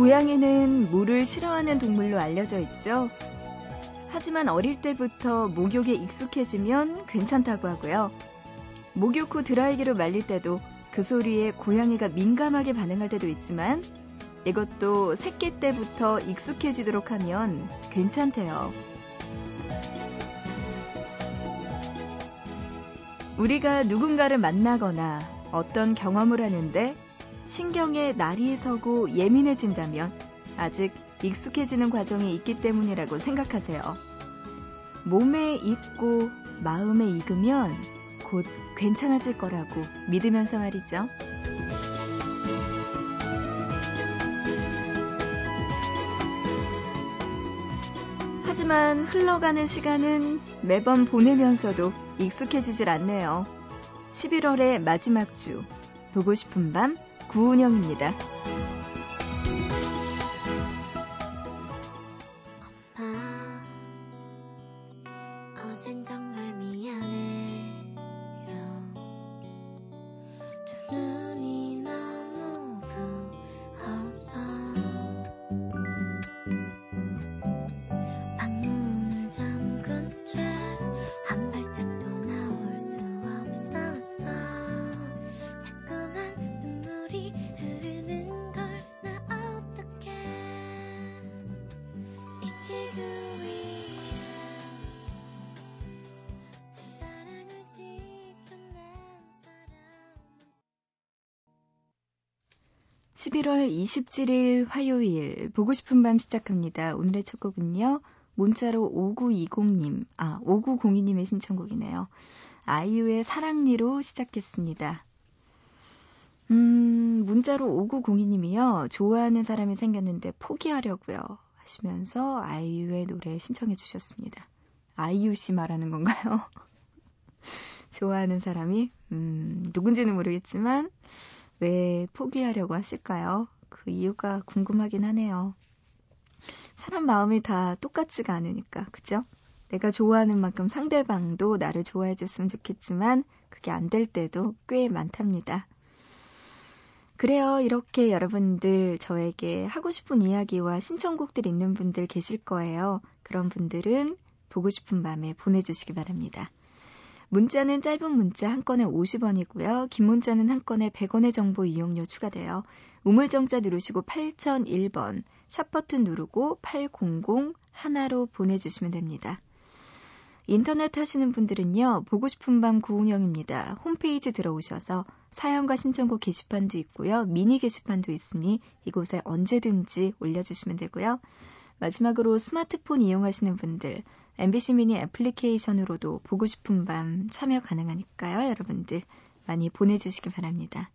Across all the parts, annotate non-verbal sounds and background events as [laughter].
고양이는 물을 싫어하는 동물로 알려져 있죠. 하지만 어릴 때부터 목욕에 익숙해지면 괜찮다고 하고요. 목욕 후 드라이기로 말릴 때도 그 소리에 고양이가 민감하게 반응할 때도 있지만 이것도 새끼 때부터 익숙해지도록 하면 괜찮대요. 우리가 누군가를 만나거나 어떤 경험을 하는데 신경에 날이 서고 예민해진다면 아직 익숙해지는 과정이 있기 때문이라고 생각하세요. 몸에 익고 마음에 익으면 곧 괜찮아질 거라고 믿으면서 말이죠. 하지만 흘러가는 시간은 매번 보내면서도 익숙해지질 않네요. 11월의 마지막 주, 보고 싶은 밤, 구은영입니다. (11월 27일) 화요일 보고 싶은 밤 시작합니다. 오늘의 첫 곡은요. 문자로 5920님, 아, 5902님의 신청곡이네요. 아이유의 사랑니로 시작했습니다. 음, 문자로 5902님이요. 좋아하는 사람이 생겼는데 포기하려고요. 하시면서 아이유의 노래 신청해 주셨습니다. 아이유 씨 말하는 건가요? [laughs] 좋아하는 사람이, 음, 누군지는 모르겠지만, 왜 포기하려고 하실까요? 그 이유가 궁금하긴 하네요. 사람 마음이 다 똑같지가 않으니까, 그죠? 내가 좋아하는 만큼 상대방도 나를 좋아해 줬으면 좋겠지만, 그게 안 될 때도 꽤 많답니다. 그래요. 이렇게 여러분들 저에게 하고 싶은 이야기와 신청곡들 있는 분들 계실 거예요. 그런 분들은 보고 싶은 밤에 보내주시기 바랍니다. 문자는 짧은 문자 한 건에 50원이고요. 긴 문자는 한 건에 100원의 정보 이용료 추가돼요. 우물정자 누르시고 8001번, 샵 버튼 누르고 800 하나로 보내주시면 됩니다. 인터넷 하시는 분들은요, 보고 싶은 밤 구운영입니다. 홈페이지 들어오셔서 사연과 신청곡 게시판도 있고요. 미니 게시판도 있으니 이곳에 언제든지 올려주시면 되고요. 마지막으로 스마트폰 이용하시는 분들, MBC 미니 애플리케이션으로도 보고 싶은 밤 참여 가능하니까요. 여러분들 많이 보내주시기 바랍니다.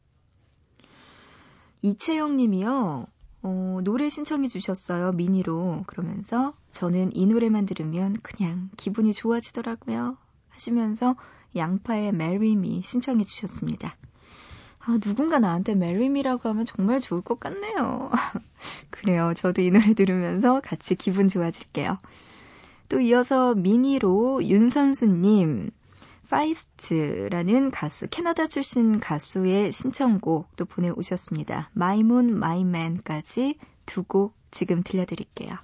이채영 님이요. 어, 노래 신청해 주셨어요. 미니로. 그러면서 저는 이 노래만 들으면 그냥 기분이 좋아지더라고요. 하시면서 양파의 Marry Me 신청해 주셨습니다. 아, 누군가 나한테 Marry Me라고 하면 정말 좋을 것 같네요. [laughs] 그래요. 저도 이 노래 들으면서 같이 기분 좋아질게요. 또 이어서 미니로 윤선수님, Feist라는 가수, 캐나다 출신 가수의 신청곡 도 보내오셨습니다. My Moon, My Man까지 두 곡 지금 들려드릴게요.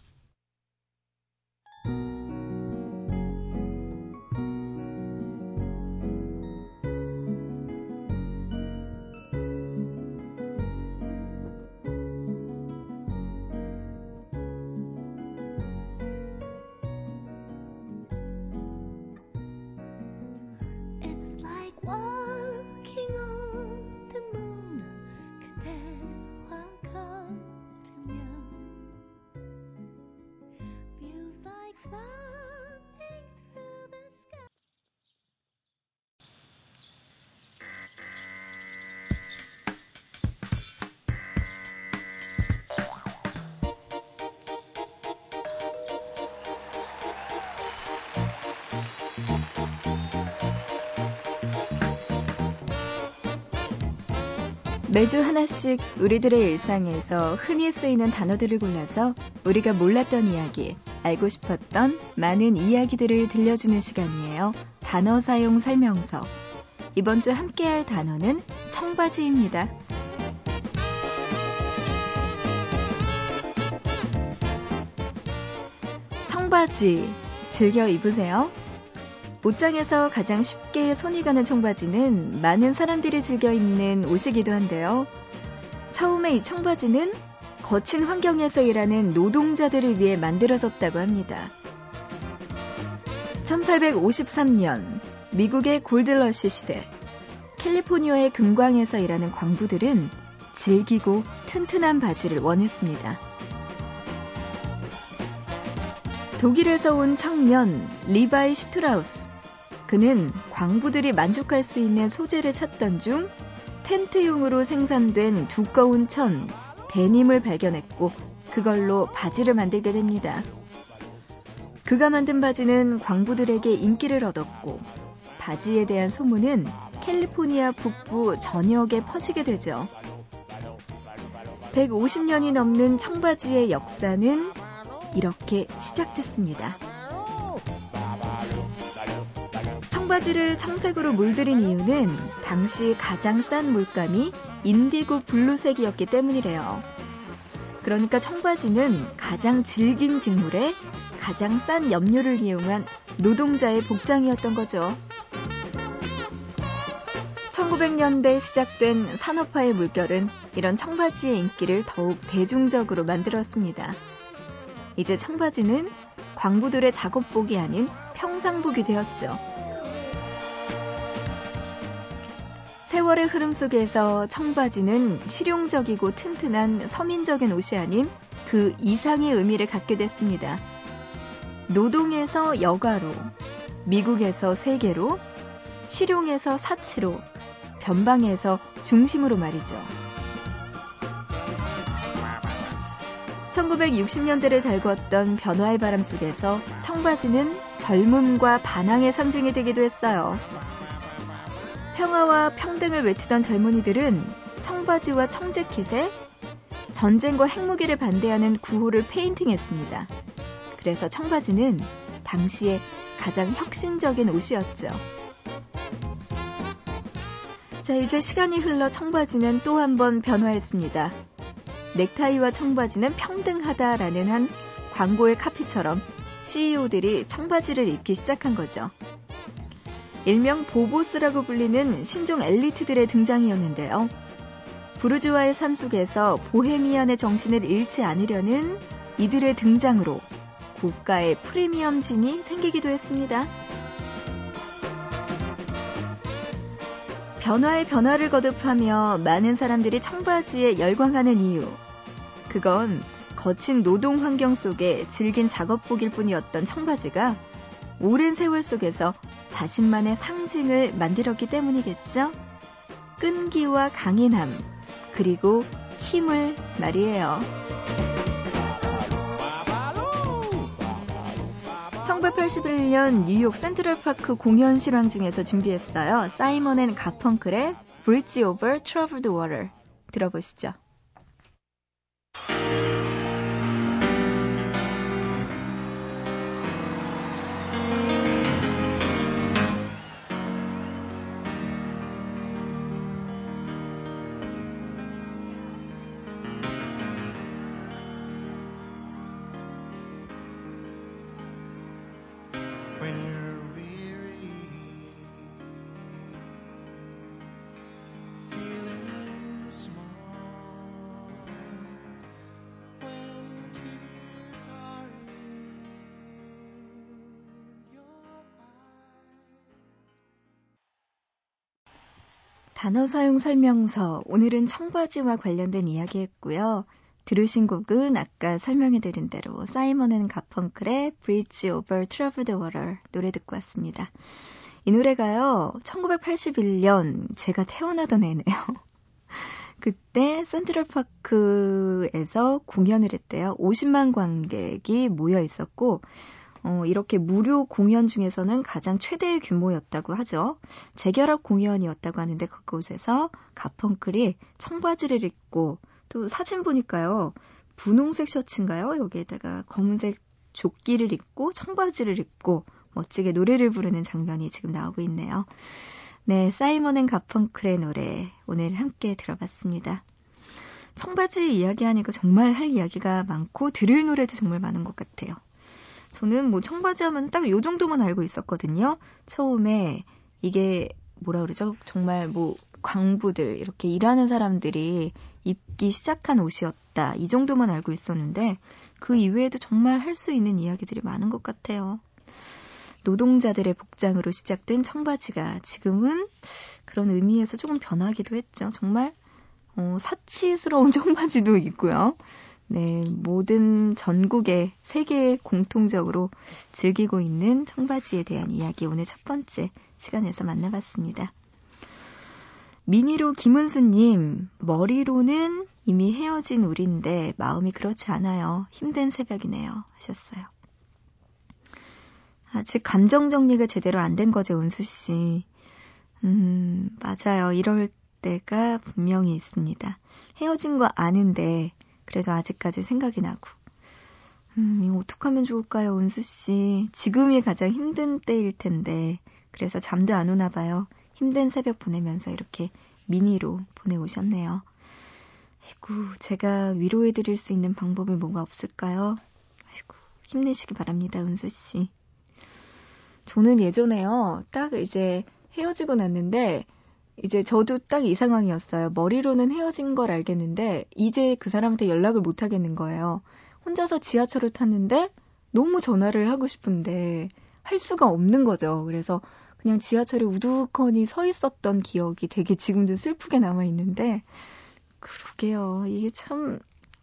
매주 하나씩 우리들의 일상에서 흔히 쓰이는 단어들을 골라서 우리가 몰랐던 이야기, 알고 싶었던 많은 이야기들을 들려주는 시간이에요. 단어 사용 설명서. 이번 주 함께할 단어는 청바지입니다. 청바지 즐겨 입으세요. 옷장에서 가장 쉽게 손이 가는 청바지는 많은 사람들이 즐겨 입는 옷이기도 한데요. 처음에 이 청바지는 거친 환경에서 일하는 노동자들을 위해 만들어졌다고 합니다. 1853년 미국의 골드러시 시대 캘리포니아의 금광에서 일하는 광부들은 질기고 튼튼한 바지를 원했습니다. 독일에서 온 청년 리바이 슈트라우스. 그는 광부들이 만족할 수 있는 소재를 찾던 중 텐트용으로 생산된 두꺼운 천, 데님을 발견했고 그걸로 바지를 만들게 됩니다. 그가 만든 바지는 광부들에게 인기를 얻었고 바지에 대한 소문은 캘리포니아 북부 전역에 퍼지게 되죠. 150년이 넘는 청바지의 역사는 이렇게 시작됐습니다. 청바지를 청색으로 물들인 이유는 당시 가장 싼 물감이 인디고 블루색이었기 때문이래요. 그러니까 청바지는 가장 질긴 직물에 가장 싼 염료를 이용한 노동자의 복장이었던 거죠. 1900년대 시작된 산업화의 물결은 이런 청바지의 인기를 더욱 대중적으로 만들었습니다. 이제 청바지는 광부들의 작업복이 아닌 평상복이 되었죠. 세월의 흐름 속에서 청바지는 실용적이고 튼튼한 서민적인 옷이 아닌 그 이상의 의미를 갖게 됐습니다. 노동에서 여가로, 미국에서 세계로, 실용에서 사치로, 변방에서 중심으로 말이죠. 1960년대를 달구었던 변화의 바람 속에서 청바지는 젊음과 반항의 상징이 되기도 했어요. 평화와 평등을 외치던 젊은이들은 청바지와 청재킷에 전쟁과 핵무기를 반대하는 구호를 페인팅했습니다. 그래서 청바지는 당시에 가장 혁신적인 옷이었죠. 자, 이제 시간이 흘러 청바지는 또 한 번 변화했습니다. 넥타이와 청바지는 평등하다라는 한 광고의 카피처럼 CEO들이 청바지를 입기 시작한 거죠. 일명 보보스라고 불리는 신종 엘리트들의 등장이었는데요. 부르주아의 삶 속에서 보헤미안의 정신을 잃지 않으려는 이들의 등장으로 고가의 프리미엄 진이 생기기도 했습니다. 변화의 변화를 거듭하며 많은 사람들이 청바지에 열광하는 이유. 그건 거친 노동 환경 속에 질긴 작업복일 뿐이었던 청바지가 오랜 세월 속에서 자신만의 상징을 만들었기 때문이겠죠? 끈기와 강인함, 그리고 힘을 말이에요. 1981년 뉴욕 센트럴파크 공연 실황 중에서 준비했어요. 사이먼 앤 가펑클의 Bridge Over Troubled Water 들어보시죠. 단어 사용 설명서. 오늘은 청바지와 관련된 이야기했고요. 들으신 곡은 아까 설명해드린 대로 사이먼 앤 가펑클의 Bridge Over Troubled Water 노래 듣고 왔습니다. 이 노래가요, 1981년 제가 태어나던 해네요. [laughs] 그때 센트럴파크에서 공연을 했대요. 50만 관객이 모여 있었고, 어, 이렇게 무료 공연 중에서는 가장 최대의 규모였다고 하죠. 재결합 공연이었다고 하는데 그곳에서 가펑클이 청바지를 입고 또 사진 보니까요. 분홍색 셔츠인가요? 여기에다가 검은색 조끼를 입고 청바지를 입고 멋지게 노래를 부르는 장면이 지금 나오고 있네요. 네, 사이먼 앤 가펑클의 노래 오늘 함께 들어봤습니다. 청바지 이야기하니까 정말 할 이야기가 많고 들을 노래도 정말 많은 것 같아요. 저는 뭐 청바지 하면 딱 요 정도만 알고 있었거든요. 처음에 이게 뭐라 그러죠? 정말 뭐 광부들 이렇게 일하는 사람들이 입기 시작한 옷이었다. 이 정도만 알고 있었는데 그 이외에도 정말 할 수 있는 이야기들이 많은 것 같아요. 노동자들의 복장으로 시작된 청바지가 지금은 그런 의미에서 조금 변하기도 했죠. 정말 어, 사치스러운 [laughs] 청바지도 있고요. 네, 모든 전국의 세계에 공통적으로 즐기고 있는 청바지에 대한 이야기 오늘 첫 번째 시간에서 만나봤습니다. 미니로 김은수님, 머리로는 이미 헤어진 우리인데 마음이 그렇지 않아요. 힘든 새벽이네요. 하셨어요. 아직 감정 정리가 제대로 안 된 거죠, 은수 씨. 음, 맞아요. 이럴 때가 분명히 있습니다. 헤어진 거 아는데, 그래도 아직까지 생각이 나고. 음, 이거 어떡하면 좋을까요, 은수 씨. 지금이 가장 힘든 때일 텐데, 그래서 잠도 안 오나 봐요. 힘든 새벽 보내면서 이렇게 미니로 보내오셨네요. 아이고, 제가 위로해드릴 수 있는 방법이 뭐가 없을까요? 아이고, 힘내시기 바랍니다, 은수 씨. 저는 예전에요, 딱 이제 헤어지고 났는데, 이제 저도 딱 이 상황이었어요. 머리로는 헤어진 걸 알겠는데, 이제 그 사람한테 연락을 못 하겠는 거예요. 혼자서 지하철을 탔는데, 너무 전화를 하고 싶은데, 할 수가 없는 거죠. 그래서 그냥 지하철에 우두커니 서 있었던 기억이 되게 지금도 슬프게 남아 있는데, 그러게요. 이게 참,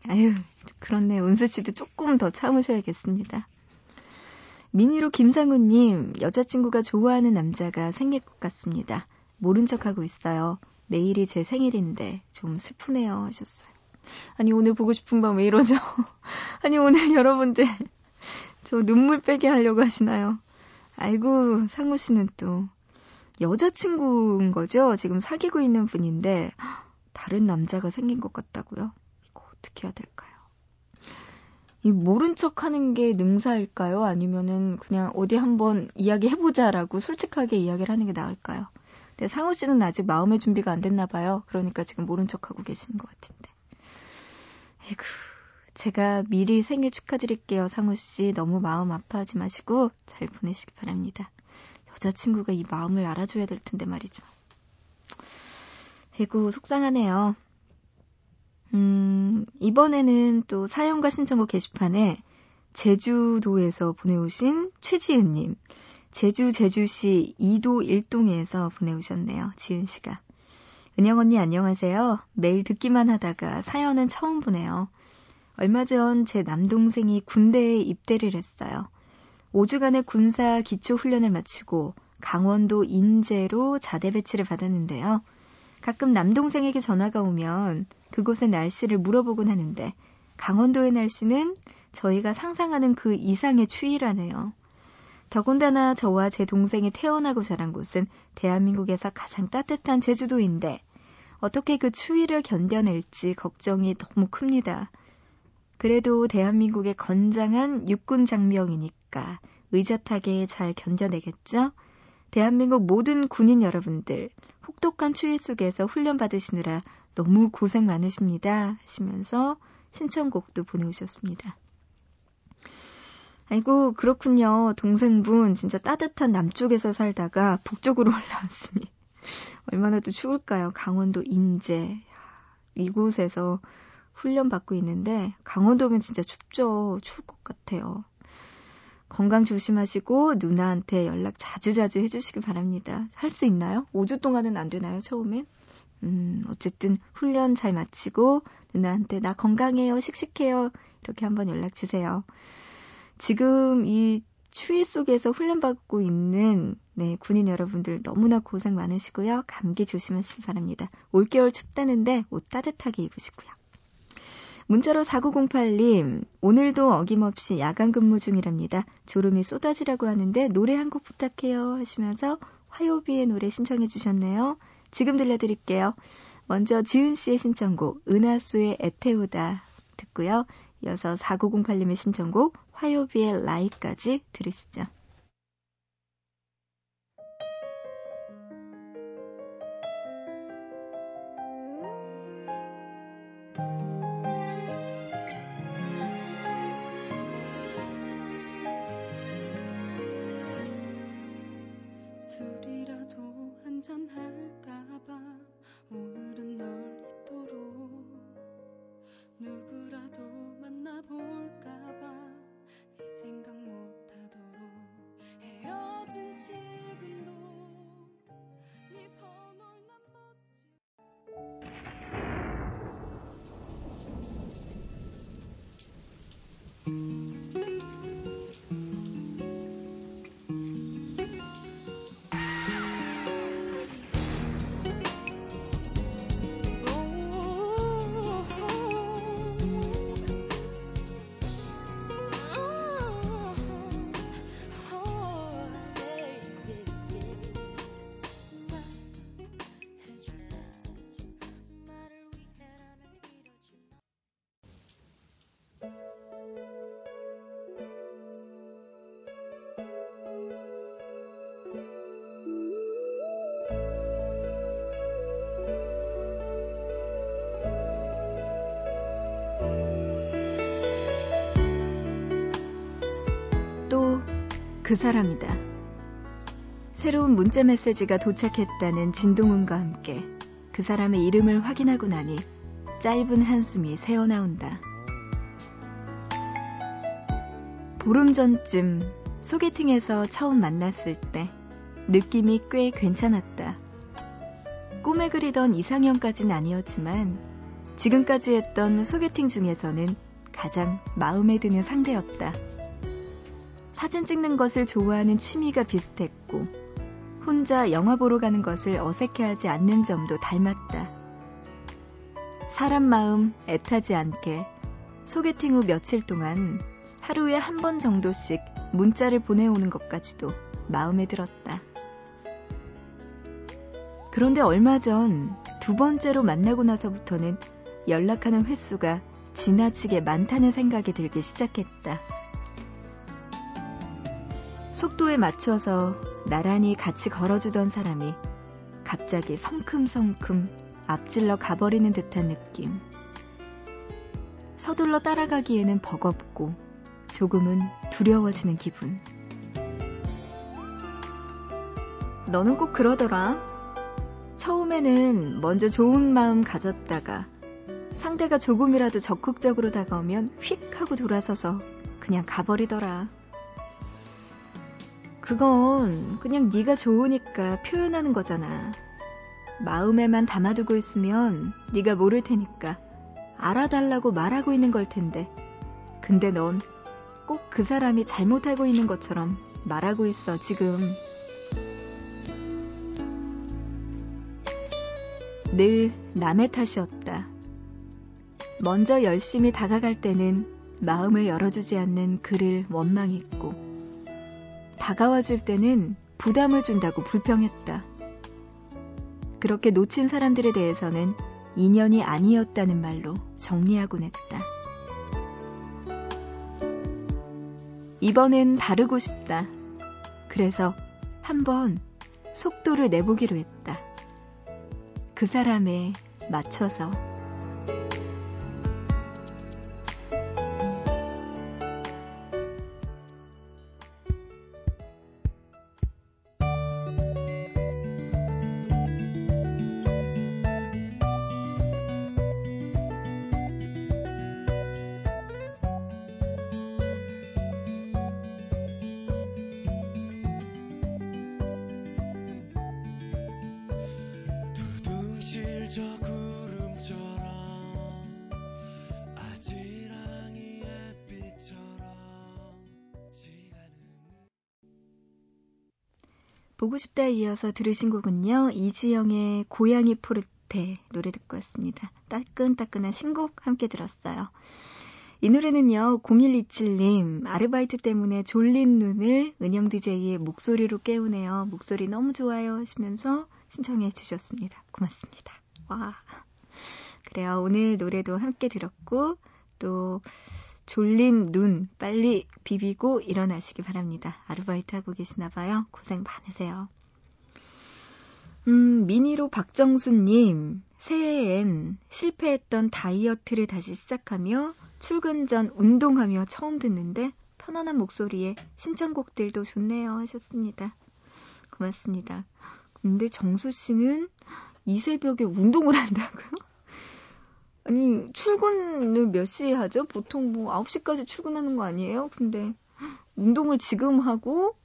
아유, 그렇네. 은수 씨도 조금 더 참으셔야겠습니다. 미니로 김상우님, 여자친구가 좋아하는 남자가 생길 것 같습니다. 모른 척 하고 있어요. 내일이 제 생일인데 좀 슬프네요. 하셨어요. 아니, 오늘 보고 싶은 밤 왜 이러죠? [laughs] 아니, 오늘 여러분들, 저 눈물 빼게 하려고 하시나요? 아이고, 상우 씨는 또, 여자친구인 거죠? 지금 사귀고 있는 분인데, 다른 남자가 생긴 것 같다고요? 이거 어떻게 해야 될까요? 이 모른 척 하는 게 능사일까요? 아니면은 그냥 어디 한번 이야기해보자라고 솔직하게 이야기를 하는 게 나을까요? 근데 상우 씨는 아직 마음의 준비가 안 됐나 봐요. 그러니까 지금 모른 척 하고 계시는 것 같은데. 에구, 제가 미리 생일 축하드릴게요, 상우 씨. 너무 마음 아파하지 마시고 잘 보내시기 바랍니다. 여자친구가 이 마음을 알아줘야 될 텐데 말이죠. 에구, 속상하네요. 음, 이번에는 또 사연과 신청곡 게시판에 제주도에서 보내오신 최지은님, 제주 제주시 2도 1동에서 보내오셨네요. 지은 씨가. 은영 언니 안녕하세요. 매일 듣기만 하다가 사연은 처음 보내요. 얼마 전 제 남동생이 군대에 입대를 했어요. 5주간의 군사 기초 훈련을 마치고 강원도 인제로 자대 배치를 받았는데요. 가끔 남동생에게 전화가 오면 그곳의 날씨를 물어보곤 하는데 강원도의 날씨는 저희가 상상하는 그 이상의 추위라네요. 더군다나 저와 제 동생이 태어나고 자란 곳은 대한민국에서 가장 따뜻한 제주도인데 어떻게 그 추위를 견뎌낼지 걱정이 너무 큽니다. 그래도 대한민국의 건장한 육군 장병이니까 의젓하게 잘 견뎌내겠죠? 대한민국 모든 군인 여러분들, 혹독한 추위 속에서 훈련 받으시느라 너무 고생 많으십니다. 하시면서 신청곡도 보내오셨습니다. 아이고, 그렇군요. 동생분, 진짜 따뜻한 남쪽에서 살다가 북쪽으로 [laughs] 올라왔으니. 얼마나 또 추울까요? 강원도 인제. 이곳에서 훈련 받고 있는데, 강원도면 진짜 춥죠. 추울 것 같아요. 건강 조심하시고 누나한테 연락 자주자주 해주시길 바랍니다. 할 수 있나요? 5주 동안은 안 되나요, 처음엔? 음, 어쨌든 훈련 잘 마치고 누나한테 나 건강해요, 씩씩해요. 이렇게 한번 연락 주세요. 지금 이 추위 속에서 훈련받고 있는 네, 군인 여러분들 너무나 고생 많으시고요. 감기 조심하시기 바랍니다. 올겨울 춥다는데 옷 따뜻하게 입으시고요. 문자로 4908님, 오늘도 어김없이 야간 근무 중이랍니다. 졸음이 쏟아지라고 하는데 노래 한 곡 부탁해요 하시면서 화요비의 노래 신청해 주셨네요. 지금 들려드릴게요. 먼저 지은 씨의 신청곡 은하수의 에테오다 듣고요. 이어서 4908님의 신청곡 화요비의 라이까지 들으시죠. 그 사람이다. 새로운 문자 메시지가 도착했다는 진동음과 함께 그 사람의 이름을 확인하고 나니 짧은 한숨이 새어나온다. 보름 전쯤 소개팅에서 처음 만났을 때 느낌이 꽤 괜찮았다. 꿈에 그리던 이상형까진 아니었지만 지금까지 했던 소개팅 중에서는 가장 마음에 드는 상대였다. 사진 찍는 것을 좋아하는 취미가 비슷했고 혼자 영화 보러 가는 것을 어색해하지 않는 점도 닮았다. 사람 마음 애타지 않게 소개팅 후 며칠 동안 하루에 한 번 정도씩 문자를 보내오는 것까지도 마음에 들었다. 그런데 얼마 전 두 번째로 만나고 나서부터는 연락하는 횟수가 지나치게 많다는 생각이 들기 시작했다. 속도에 맞춰서 나란히 같이 걸어주던 사람이 갑자기 성큼성큼 앞질러 가버리는 듯한 느낌. 서둘러 따라가기에는 버겁고 조금은 두려워지는 기분. 너는 꼭 그러더라. 처음에는 먼저 좋은 마음 가졌다가 상대가 조금이라도 적극적으로 다가오면 휙 하고 돌아서서 그냥 가버리더라. 그건 그냥 네가 좋으니까 표현하는 거잖아. 마음에만 담아두고 있으면 네가 모를 테니까 알아달라고 말하고 있는 걸 텐데. 근데 넌 꼭 그 사람이 잘못 알고 있는 것처럼 말하고 있어, 지금. 늘 남의 탓이었다. 먼저 열심히 다가갈 때는 마음을 열어주지 않는 그를 원망했고, 다가와 줄 때는 부담을 준다고 불평했다. 그렇게 놓친 사람들에 대해서는 인연이 아니었다는 말로 정리하곤 했다. 이번엔 다르고 싶다. 그래서 한번 속도를 내보기로 했다. 그 사람에 맞춰서 보고 싶다 이어서 들으신 곡은요. 이지영의 고양이 포르테 노래 듣고 왔습니다. 따끈따끈한 신곡 함께 들었어요. 이 노래는요, 0127님, 아르바이트 때문에 졸린 눈을 은영 DJ의 목소리로 깨우네요. 목소리 너무 좋아요 하시면서 신청해 주셨습니다. 고맙습니다. 와. 그래요. 오늘 노래도 함께 들었고, 또, 졸린 눈 빨리 비비고 일어나시기 바랍니다. 아르바이트 하고 계시나 봐요. 고생 많으세요. 음, 미니로 박정수님, 새해엔 실패했던 다이어트를 다시 시작하며 출근 전 운동하며 처음 듣는데 편안한 목소리에 신청곡들도 좋네요 하셨습니다. 고맙습니다. 근데 정수 씨는 이 새벽에 운동을 한다고요? 아니, 출근을 몇 시에 하죠? 보통 뭐 9시까지 출근하는 거 아니에요? 근데 운동을 지금 하고,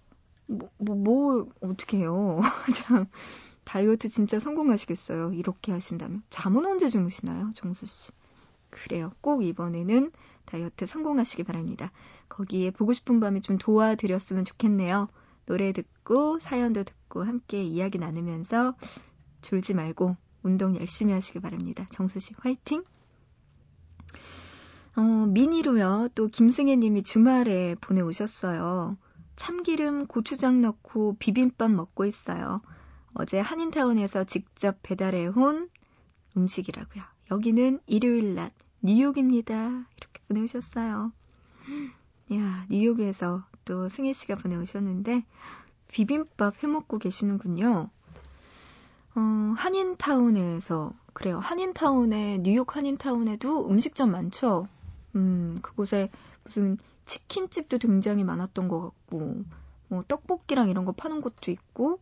뭐, 뭐, 뭐 어떻게 해요? [laughs] 참, 다이어트 진짜 성공하시겠어요. 이렇게 하신다면. 잠은 언제 주무시나요? 정수 씨. 그래요. 꼭 이번에는 다이어트 성공하시기 바랍니다. 거기에 보고 싶은 밤에 좀 도와드렸으면 좋겠네요. 노래 듣고, 사연도 듣고, 함께 이야기 나누면서 졸지 말고 운동 열심히 하시기 바랍니다. 정수 씨 화이팅! 어, 미니로요. 또 김승혜 님이 주말에 보내오셨어요. 참기름, 고추장 넣고 비빔밥 먹고 있어요. 어제 한인타운에서 직접 배달해온 음식이라고요. 여기는 일요일 낮 뉴욕입니다. 이렇게 보내오셨어요. 야, 뉴욕에서 또 승혜 씨가 보내오셨는데 비빔밥 해먹고 계시는군요. 어, 한인타운에서 그래요. 한인타운에 뉴욕 한인타운에도 음식점 많죠. 음, 그곳에 무슨 치킨집도 굉장히 많았던 것 같고 뭐 떡볶이랑 이런 거 파는 곳도 있고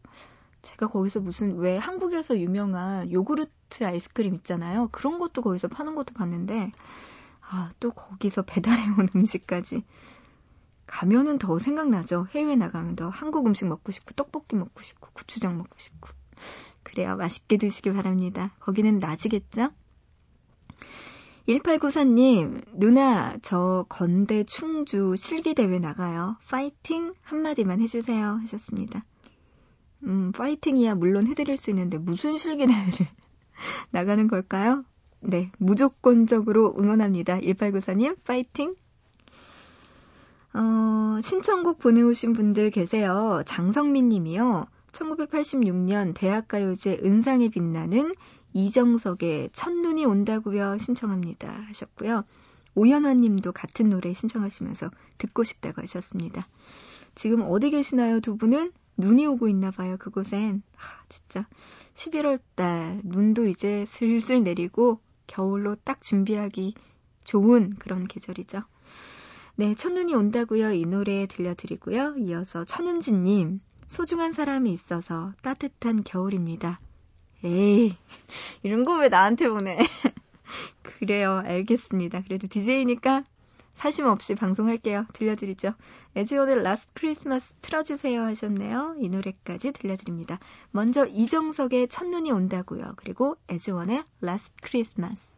제가 거기서 무슨 왜 한국에서 유명한 요구르트 아이스크림 있잖아요. 그런 것도 거기서 파는 것도 봤는데 아, 또 거기서 배달해 온 [laughs] 음식까지 가면은 더 생각나죠. 해외 나가면 더 한국 음식 먹고 싶고 떡볶이 먹고 싶고 고추장 먹고 싶고 그래요. 맛있게 드시기 바랍니다. 거기는 낮이겠죠? 1894님, 누나, 저 건대 충주 실기대회 나가요. 파이팅! 한마디만 해주세요. 하셨습니다. 음, 파이팅이야 물론 해드릴 수 있는데 무슨 실기대회를 [laughs] 나가는 걸까요? 네, 무조건적으로 응원합니다. 1894님, 파이팅! 어, 신청곡 보내오신 분들 계세요. 장성민 님이요. 1986년 대학가요제 은상에 빛나는 이정석의 첫눈이 온다고요 신청합니다 하셨고요. 오연화 님도 같은 노래 신청하시면서 듣고 싶다고 하셨습니다. 지금 어디 계시나요 두 분은? 눈이 오고 있나 봐요 그곳엔. 하, 진짜 11월 달 눈도 이제 슬슬 내리고 겨울로 딱 준비하기 좋은 그런 계절이죠. 네, 첫눈이 온다고요. 이 노래 들려드리고요. 이어서 천은지님, 소중한 사람이 있어서 따뜻한 겨울입니다. 에이, 이런 거 왜 나한테 보내? [laughs] 그래요, 알겠습니다. 그래도 DJ니까 사심 없이 방송할게요. 들려드리죠. 애즈원의 Last Christmas 틀어주세요 하셨네요. 이 노래까지 들려드립니다. 먼저 이정석의 첫눈이 온다고요. 그리고 애즈원의 Last Christmas.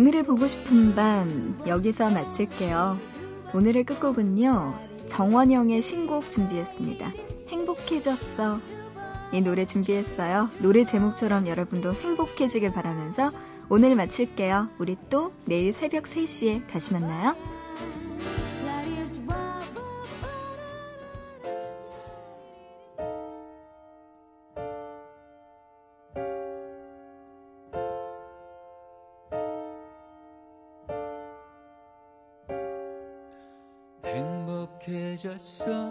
오늘의 보고 싶은 밤 여기서 마칠게요. 오늘의 끝곡은요. 정원영의 신곡 준비했습니다. 행복해졌어. 이 노래 준비했어요. 노래 제목처럼 여러분도 행복해지길 바라면서 오늘 마칠게요. 우리 또 내일 새벽 3시에 다시 만나요. 행